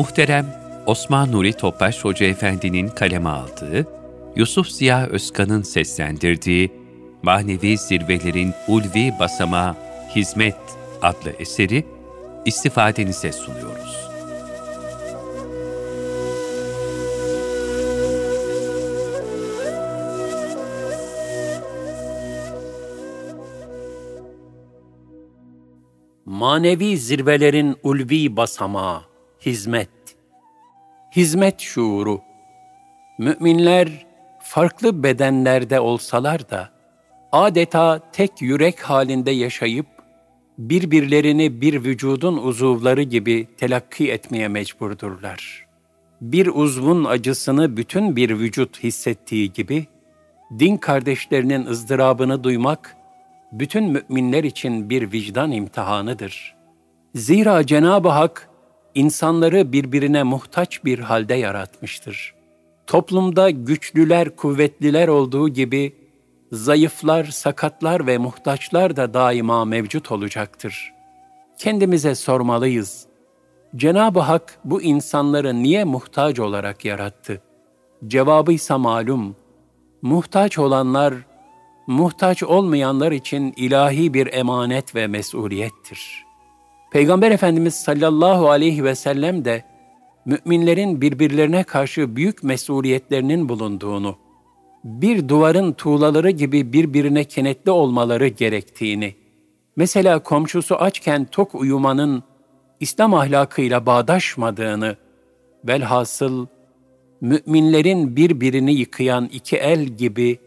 Muhterem Osman Nuri Topbaş Hoca Efendi'nin kaleme aldığı, Yusuf Ziya Özkan'ın seslendirdiği Manevi Zirvelerin Ulvi Basama Hizmet adlı eseri istifadenize sunuyoruz. Manevi zirvelerin ulvi basamağı, hizmet. Hizmet şuuru. Müminler farklı bedenlerde olsalar da adeta tek yürek halinde yaşayıp birbirlerini bir vücudun uzuvları gibi telakki etmeye mecburdurlar. Bir uzvun acısını bütün bir vücut hissettiği gibi, din kardeşlerinin ızdırabını duymak, bütün müminler için bir vicdan imtihanıdır. Zira Cenab-ı Hak, insanları birbirine muhtaç bir halde yaratmıştır. Toplumda güçlüler, kuvvetliler olduğu gibi, zayıflar, sakatlar ve muhtaçlar da daima mevcut olacaktır. Kendimize sormalıyız. Cenab-ı Hak bu insanları niye muhtaç olarak yarattı? Cevabı ise malum. Muhtaç olanlar, muhtaç olmayanlar için ilahi bir emanet ve mesuliyettir. Peygamber Efendimiz sallallahu aleyhi ve sellem de müminlerin birbirlerine karşı büyük mesuliyetlerinin bulunduğunu, bir duvarın tuğlaları gibi birbirine kenetli olmaları gerektiğini, mesela komşusu açken tok uyumanın İslam ahlakıyla bağdaşmadığını, velhasıl müminlerin birbirini yıkayan iki el gibi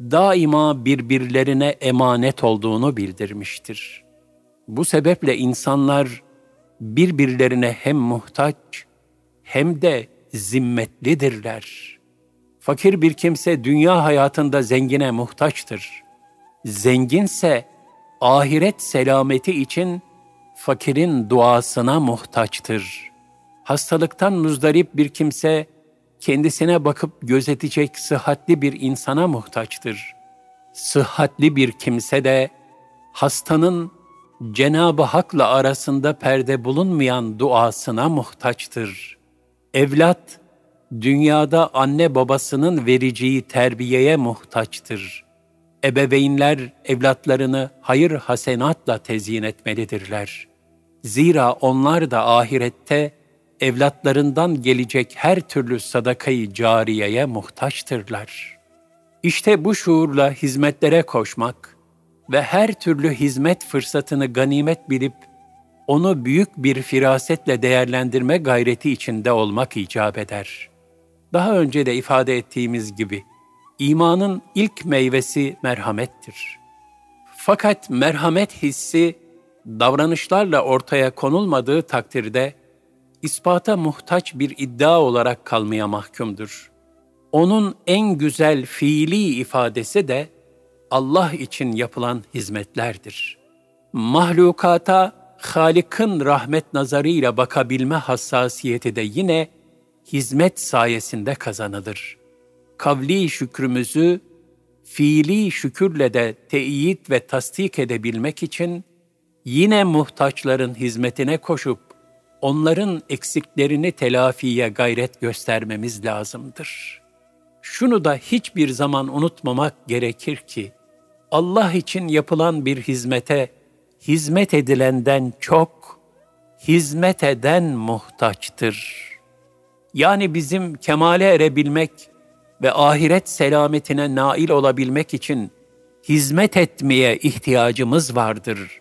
daima birbirlerine emanet olduğunu bildirmiştir. Bu sebeple insanlar birbirlerine hem muhtaç hem de zimmetlidirler.'' Fakir bir kimse dünya hayatında zengine muhtaçtır. Zenginse ahiret selameti için fakirin duasına muhtaçtır. Hastalıktan muzdarip bir kimse kendisine bakıp gözetecek sıhhatli bir insana muhtaçtır. Sıhhatli bir kimse de hastanın Cenab-ı Hak'la arasında perde bulunmayan duasına muhtaçtır. Evlat, dünyada anne babasının vereceği terbiyeye muhtaçtır. Ebeveynler evlatlarını hayır hasenatla tezyin etmelidirler. Zira onlar da ahirette evlatlarından gelecek her türlü sadakayı cariyeye muhtaçtırlar. İşte bu şuurla hizmetlere koşmak ve her türlü hizmet fırsatını ganimet bilip onu büyük bir firasetle değerlendirme gayreti içinde olmak icap eder.'' Daha önce de ifade ettiğimiz gibi imanın ilk meyvesi merhamettir. Fakat merhamet hissi davranışlarla ortaya konulmadığı takdirde ispata muhtaç bir iddia olarak kalmaya mahkumdur. Onun en güzel fiili ifadesi de Allah için yapılan hizmetlerdir. Mahlukata Halik'in rahmet nazarıyla bakabilme hassasiyeti de yine hizmet sayesinde kazanılır. Kavli şükrümüzü fiili şükürle de teyit ve tasdik edebilmek için yine muhtaçların hizmetine koşup onların eksiklerini telafiye gayret göstermemiz lazımdır. Şunu da hiçbir zaman unutmamak gerekir ki Allah için yapılan bir hizmete hizmet edilenden çok hizmet eden muhtaçtır.'' Yani bizim kemale erebilmek ve ahiret selametine nail olabilmek için hizmet etmeye ihtiyacımız vardır.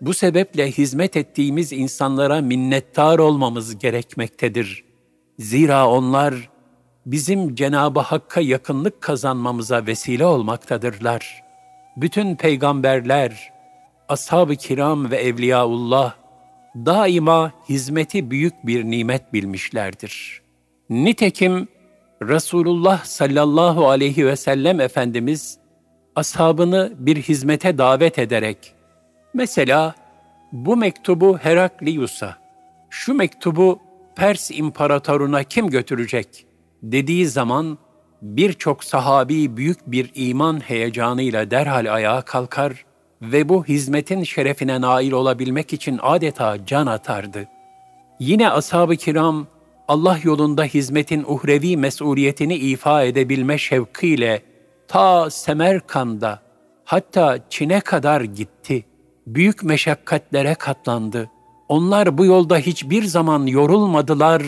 Bu sebeple hizmet ettiğimiz insanlara minnettar olmamız gerekmektedir. Zira onlar bizim Cenab-ı Hakk'a yakınlık kazanmamıza vesile olmaktadırlar. Bütün peygamberler, ashab-ı kiram ve evliyaullah daima hizmeti büyük bir nimet bilmişlerdir. Nitekim Resulullah sallallahu aleyhi ve sellem Efendimiz ashabını bir hizmete davet ederek mesela bu mektubu Heraklius'a, şu mektubu Pers imparatoruna kim götürecek dediği zaman birçok sahabi büyük bir iman heyecanıyla derhal ayağa kalkar ve bu hizmetin şerefine nail olabilmek için adeta can atardı. Yine ashab-ı kiram Allah yolunda hizmetin uhrevi mesuliyetini ifa edebilme şevkiyle ta Semerkand'a hatta Çin'e kadar gitti. Büyük meşakkatlere katlandı. Onlar bu yolda hiçbir zaman yorulmadılar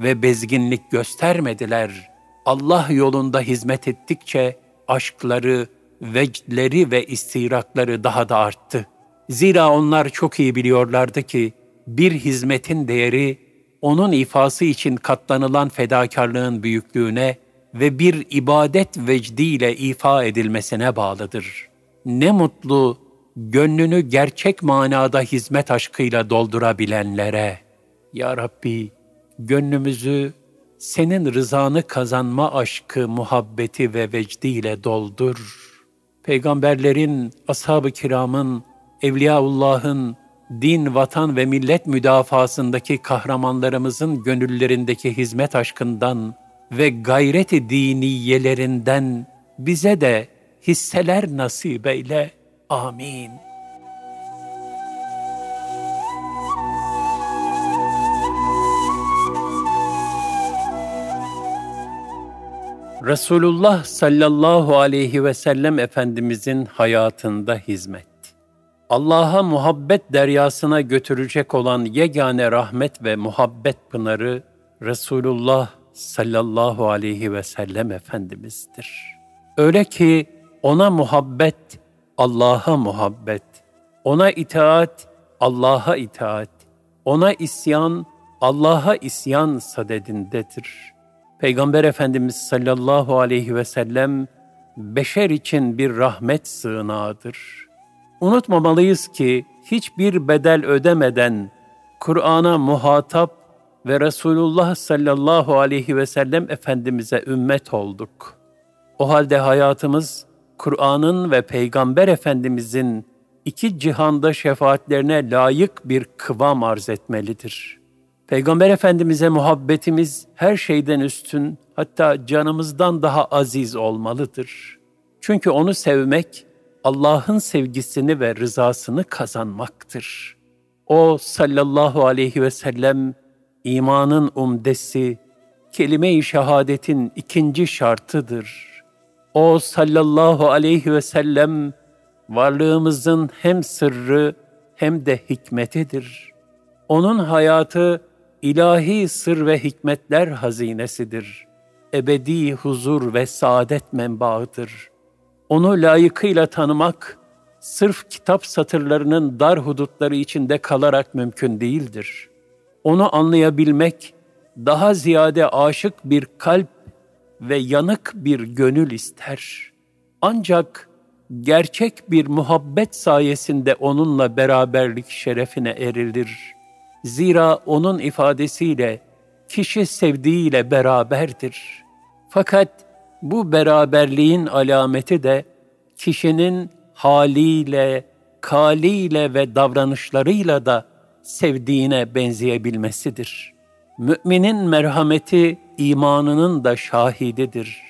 ve bezginlik göstermediler. Allah yolunda hizmet ettikçe aşkları, vecdleri ve istirakları daha da arttı. Zira onlar çok iyi biliyorlardı ki bir hizmetin değeri onun ifası için katlanılan fedakarlığın büyüklüğüne ve bir ibadet vecdiyle ifa edilmesine bağlıdır. Ne mutlu gönlünü gerçek manada hizmet aşkıyla doldurabilenlere. Ya Rabbi, gönlümüzü senin rızanı kazanma aşkı, muhabbeti ve vecdiyle doldur. Peygamberlerin, ashab-ı kiramın, Evliyaullah'ın, din, vatan ve millet müdafasındaki kahramanlarımızın gönüllerindeki hizmet aşkından ve gayreti diniyelerinden bize de hisseler nasip eyle. Amin. Resulullah sallallahu aleyhi ve sellem Efendimizin hayatında hizmet. Allah'a muhabbet deryasına götürecek olan yegane rahmet ve muhabbet pınarı Resulullah sallallahu aleyhi ve sellem Efendimiz'dir. Öyle ki ona muhabbet, Allah'a muhabbet, ona itaat, Allah'a itaat, ona isyan, Allah'a isyan sadedindedir. Peygamber Efendimiz sallallahu aleyhi ve sellem beşer için bir rahmet sığınağıdır.'' Unutmamalıyız ki hiçbir bedel ödemeden Kur'an'a muhatap ve Resulullah sallallahu aleyhi ve sellem Efendimiz'e ümmet olduk. O halde hayatımız Kur'an'ın ve Peygamber Efendimiz'in iki cihanda şefaatlerine layık bir kıvam arz etmelidir. Peygamber Efendimiz'e muhabbetimiz her şeyden üstün, hatta canımızdan daha aziz olmalıdır. Çünkü onu sevmek, Allah'ın sevgisini ve rızasını kazanmaktır. O sallallahu aleyhi ve sellem imanın umdesi, kelime-i şehadetin ikinci şartıdır. O sallallahu aleyhi ve sellem varlığımızın hem sırrı hem de hikmetidir. Onun hayatı ilahi sır ve hikmetler hazinesidir. Ebedi huzur ve saadet menbaıdır.'' Onu layıkıyla tanımak, sırf kitap satırlarının dar hudutları içinde kalarak mümkün değildir. Onu anlayabilmek, daha ziyade aşık bir kalp ve yanık bir gönül ister. Ancak gerçek bir muhabbet sayesinde onunla beraberlik şerefine erilir. Zira onun ifadesiyle kişi sevdiğiyle beraberdir. Fakat bu beraberliğin alameti de kişinin haliyle, kaliyle ve davranışlarıyla da sevdiğine benzeyebilmesidir. Müminin merhameti imanının da şahididir.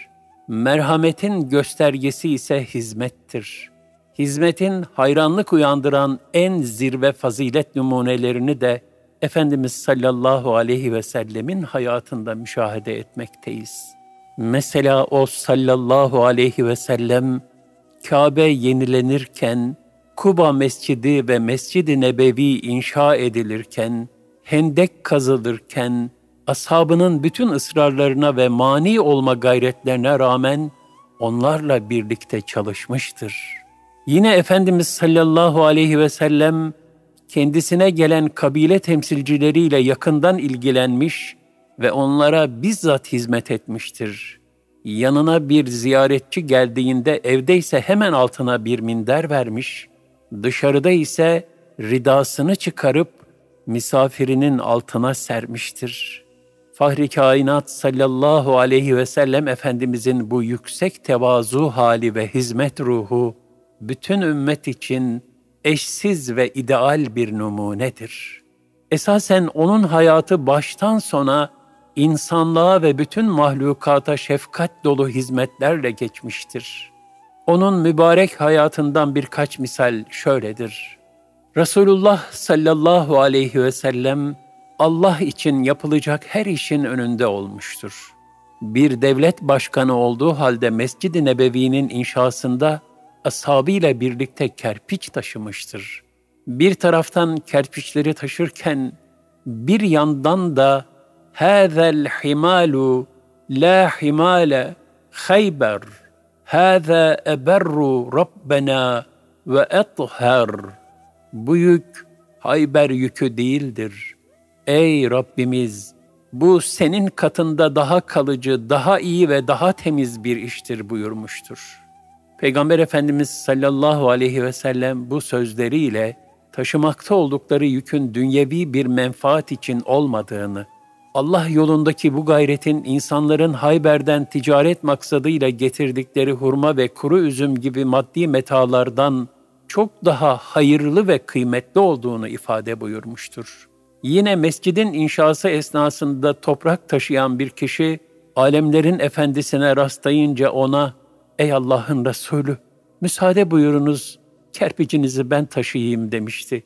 Merhametin göstergesi ise hizmettir. Hizmetin hayranlık uyandıran en zirve fazilet numunelerini de Efendimiz sallallahu aleyhi ve sellemin hayatında müşahede etmekteyiz.'' Mesela o sallallahu aleyhi ve sellem Kabe yenilenirken, Kuba Mescidi ve Mescid-i Nebevi inşa edilirken, hendek kazılırken, ashabının bütün ısrarlarına ve mani olma gayretlerine rağmen onlarla birlikte çalışmıştır. Yine Efendimiz sallallahu aleyhi ve sellem kendisine gelen kabile temsilcileriyle yakından ilgilenmiş ve onlara bizzat hizmet etmiştir. Yanına bir ziyaretçi geldiğinde evde ise hemen altına bir minder vermiş, dışarıda ise ridasını çıkarıp misafirinin altına sermiştir. Fahri kainat sallallahu aleyhi ve sellem Efendimizin bu yüksek tevazu hali ve hizmet ruhu, bütün ümmet için eşsiz ve ideal bir numunedir. Esasen onun hayatı baştan sona insanlığa ve bütün mahlukata şefkat dolu hizmetlerle geçmiştir. Onun mübarek hayatından birkaç misal şöyledir. Resulullah sallallahu aleyhi ve sellem Allah için yapılacak her işin önünde olmuştur. Bir devlet başkanı olduğu halde Mescid-i Nebevi'nin inşasında ashabıyla birlikte kerpiç taşımıştır. Bir taraftan kerpiçleri taşırken bir yandan da هذا himalu la himale Khayber هذا eberru Rabbena ve ethher bu yük Hayber yükü değildir. Ey Rabbimiz bu senin katında daha kalıcı, daha iyi ve daha temiz bir iştir buyurmuştur. Peygamber Efendimiz sallallahu aleyhi ve sellem bu sözleriyle taşımakta oldukları yükün dünyevi bir menfaat için olmadığını, Allah yolundaki bu gayretin insanların Hayber'den ticaret maksadıyla getirdikleri hurma ve kuru üzüm gibi maddi metalardan çok daha hayırlı ve kıymetli olduğunu ifade buyurmuştur. Yine mescidin inşası esnasında toprak taşıyan bir kişi, alemlerin efendisine rastlayınca ona, ''Ey Allah'ın Resulü, müsaade buyurunuz, kerpicinizi ben taşıyayım.'' demişti.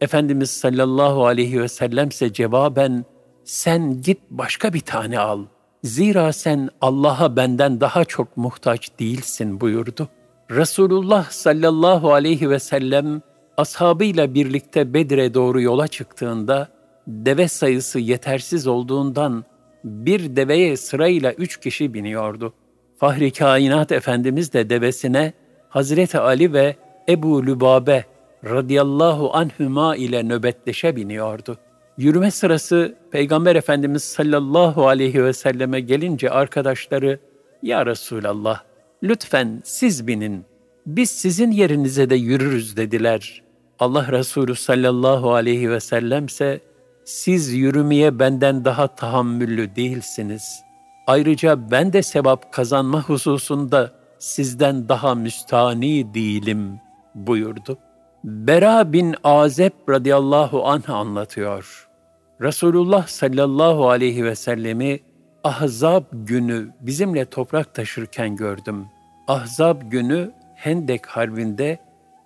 Efendimiz sallallahu aleyhi ve sellemse cevaben, ''Sen git başka bir tane al. Zira sen Allah'a benden daha çok muhtaç değilsin.'' buyurdu. Resulullah sallallahu aleyhi ve sellem ashabıyla birlikte Bedir'e doğru yola çıktığında deve sayısı yetersiz olduğundan bir deveye sırayla üç kişi biniyordu. Fahri Kainat Efendimiz de devesine Hazreti Ali ve Ebu Lübabe radıyallahu anhüma ile nöbetleşe biniyordu. Yürüme sırası Peygamber Efendimiz sallallahu aleyhi ve selleme gelince arkadaşları ''Ya Resulallah, lütfen siz binin, biz sizin yerinize de yürürüz dediler. Allah Resulü sallallahu aleyhi ve sellemse, siz yürümeye benden daha tahammüllü değilsiniz. Ayrıca ben de sevap kazanma hususunda sizden daha müstani değilim buyurdu. Bera bin Azeb radıyallahu anh anlatıyor. Resulullah sallallahu aleyhi ve sellemi Ahzab günü bizimle toprak taşırken gördüm. Ahzab günü Hendek Harbi'nde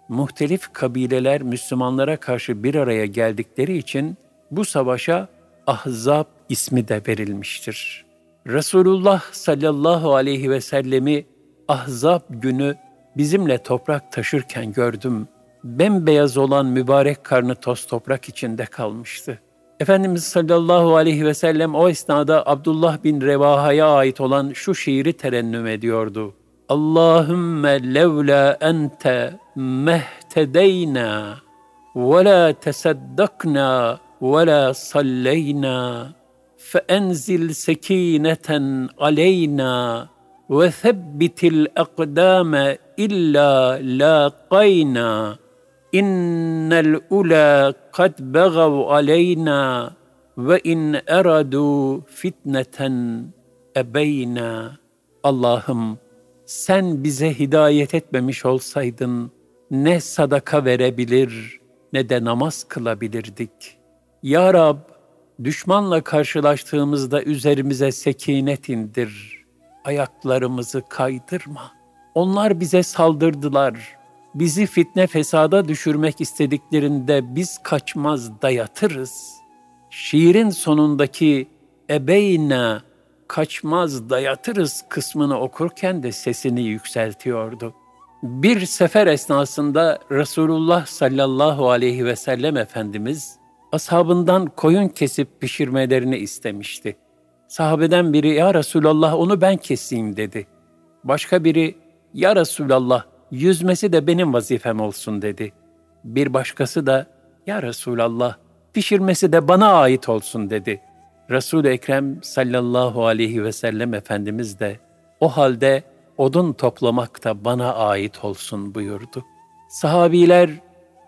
muhtelif kabileler Müslümanlara karşı bir araya geldikleri için bu savaşa Ahzab ismi de verilmiştir. Resulullah sallallahu aleyhi ve sellemi Ahzab günü bizimle toprak taşırken gördüm. Bembeyaz olan mübarek karnı toz toprak içinde kalmıştı. Efendimiz sallallahu aleyhi ve sellem o esnada Abdullah bin Revaha'ya ait olan şu şiiri terennüm ediyordu. Allahümme levla ente mehtedeyna ve la tesaddakna ve la salleyna فأنزل سكينة علينا وثبت الأقدام إلا لاقينا إن الأولى قد بغوا علينا وإن أرادوا فتنة أبينا Allah'ım sen bize hidayet etmemiş olsaydın ne sadaka verebilir ne de namaz kılabilirdik. Ya Rab, düşmanla karşılaştığımızda üzerimize sekinet indir. Ayaklarımızı kaydırma. Onlar bize saldırdılar. Bizi fitne fesada düşürmek istediklerinde biz kaçmaz dayatırız. Şiirin sonundaki ebeyna kaçmaz dayatırız kısmını okurken de sesini yükseltiyordu. Bir sefer esnasında Resulullah sallallahu aleyhi ve sellem Efendimiz ashabından koyun kesip pişirmelerini istemişti. Sahabeden biri ya Resulallah onu ben keseyim dedi. Başka biri ya Resulallah yüzmesi de benim vazifem olsun dedi. Bir başkası da ya Resulallah pişirmesi de bana ait olsun dedi.'' Resul-i Ekrem sallallahu aleyhi ve sellem Efendimiz de o halde odun toplamak da bana ait olsun buyurdu. Sahabiler,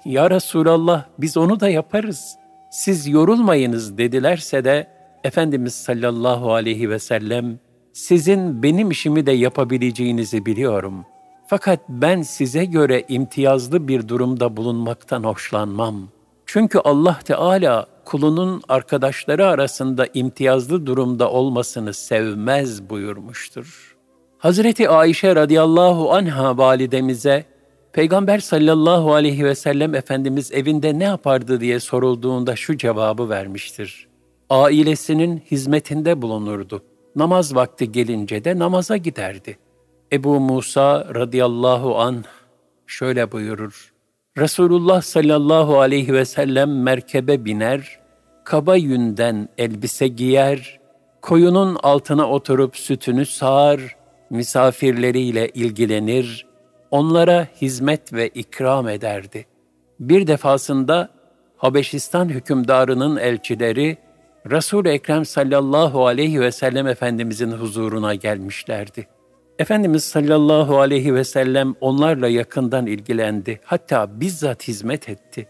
Ya Resulallah biz onu da yaparız, siz yorulmayınız dedilerse de Efendimiz sallallahu aleyhi ve sellem, sizin benim işimi de yapabileceğinizi biliyorum. Fakat ben size göre imtiyazlı bir durumda bulunmaktan hoşlanmam. Çünkü Allah Teala kulunun arkadaşları arasında imtiyazlı durumda olmasını sevmez buyurmuştur. Hazreti Ayşe radıyallahu anha validemize Peygamber sallallahu aleyhi ve sellem Efendimiz evinde ne yapardı diye sorulduğunda şu cevabı vermiştir. ailesinin hizmetinde bulunurdu. Namaz vakti gelince de namaza giderdi. Ebu Musa radıyallahu an şöyle buyurur. Resulullah sallallahu aleyhi ve sellem merkebe biner, kaba yünden elbise giyer, koyunun altına oturup sütünü sağar, misafirleriyle ilgilenir, onlara hizmet ve ikram ederdi. Bir defasında Habeşistan hükümdarının elçileri Resul-i Ekrem sallallahu aleyhi ve sellem Efendimizin huzuruna gelmişlerdi. Efendimiz sallallahu aleyhi ve sellem onlarla yakından ilgilendi. Hatta bizzat hizmet etti.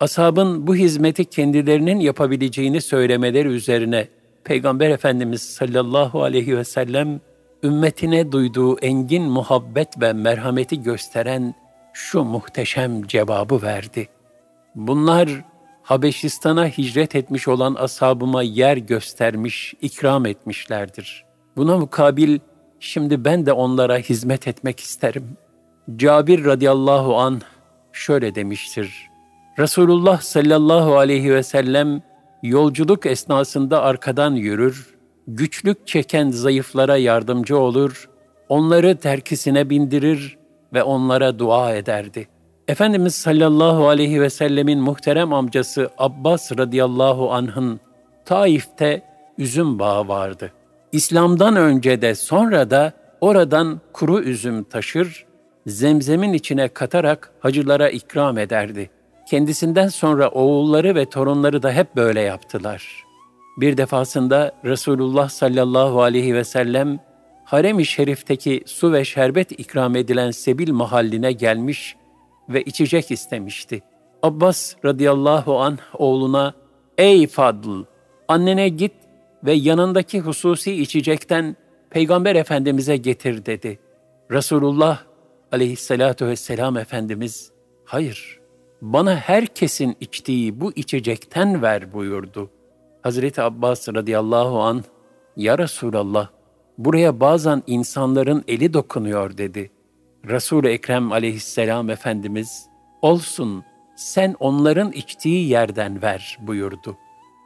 Ashabın bu hizmeti kendilerinin yapabileceğini söylemeleri üzerine Peygamber Efendimiz sallallahu aleyhi ve sellem ümmetine duyduğu engin muhabbet ve merhameti gösteren şu muhteşem cevabı verdi. Bunlar Habeşistan'a hicret etmiş olan ashabıma yer göstermiş, ikram etmişlerdir. Buna mukabil şimdi ben de onlara hizmet etmek isterim. Cabir radıyallahu an şöyle demiştir. Resulullah sallallahu aleyhi ve sellem yolculuk esnasında arkadan yürür, güçlük çeken zayıflara yardımcı olur, onları terkisine bindirir ve onlara dua ederdi. Efendimiz sallallahu aleyhi ve sellemin muhterem amcası Abbas radıyallahu anh'ın Taif'te üzüm bağı vardı. İslam'dan önce de sonra da oradan kuru üzüm taşır, zemzemin içine katarak hacılara ikram ederdi. Kendisinden sonra oğulları ve torunları da hep böyle yaptılar. Bir defasında Resulullah sallallahu aleyhi ve sellem harem-i şerifteki su ve şerbet ikram edilen Sebil mahalline gelmiş ve içecek istemişti. Abbas radıyallahu an oğluna, ''Ey Fadl, annene git ve yanındaki hususi içecekten Peygamber Efendimiz'e getir.'' dedi. Resulullah aleyhissalatu vesselam Efendimiz, ''Hayır, bana herkesin içtiği bu içecekten ver.'' buyurdu. Hazreti Abbas radıyallahu an ''Ya Resulallah, buraya bazen insanların eli dokunuyor.'' dedi. Resul-i Ekrem aleyhisselam Efendimiz, olsun sen onların içtiği yerden ver buyurdu.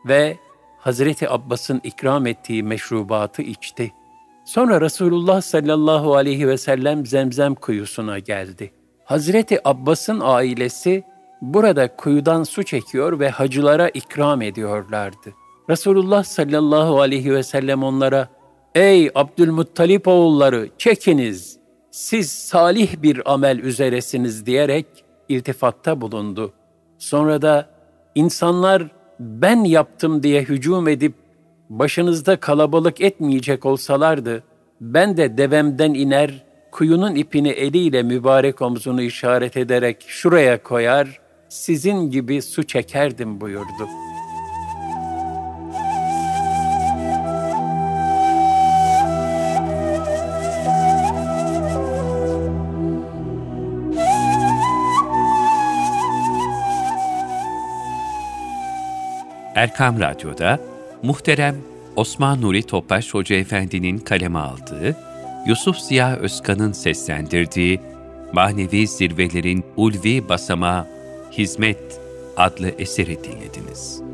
Ve Hazreti Abbas'ın ikram ettiği meşrubatı içti. Sonra Resulullah sallallahu aleyhi ve sellem zemzem kuyusuna geldi. Hazreti Abbas'ın ailesi burada kuyudan su çekiyor ve hacılara ikram ediyorlardı. Resulullah sallallahu aleyhi ve sellem onlara, Ey Abdülmuttalip oğulları çekiniz, siz salih bir amel üzeresiniz diyerek iltifatta bulundu. Sonra da insanlar ben yaptım diye hücum edip başınızda kalabalık etmeyecek olsalardı, ben de devemden iner, kuyunun ipini eliyle mübarek omzunu işaret ederek şuraya koyar, sizin gibi su çekerdim buyurdu.'' Erkam Radyo'da muhterem Osman Nuri Topbaş Hoca Efendi'nin kaleme aldığı, Yusuf Ziya Özkan'ın seslendirdiği Manevi Zirvelerin Ulvi Basama Hizmet adlı eseri dinlediniz.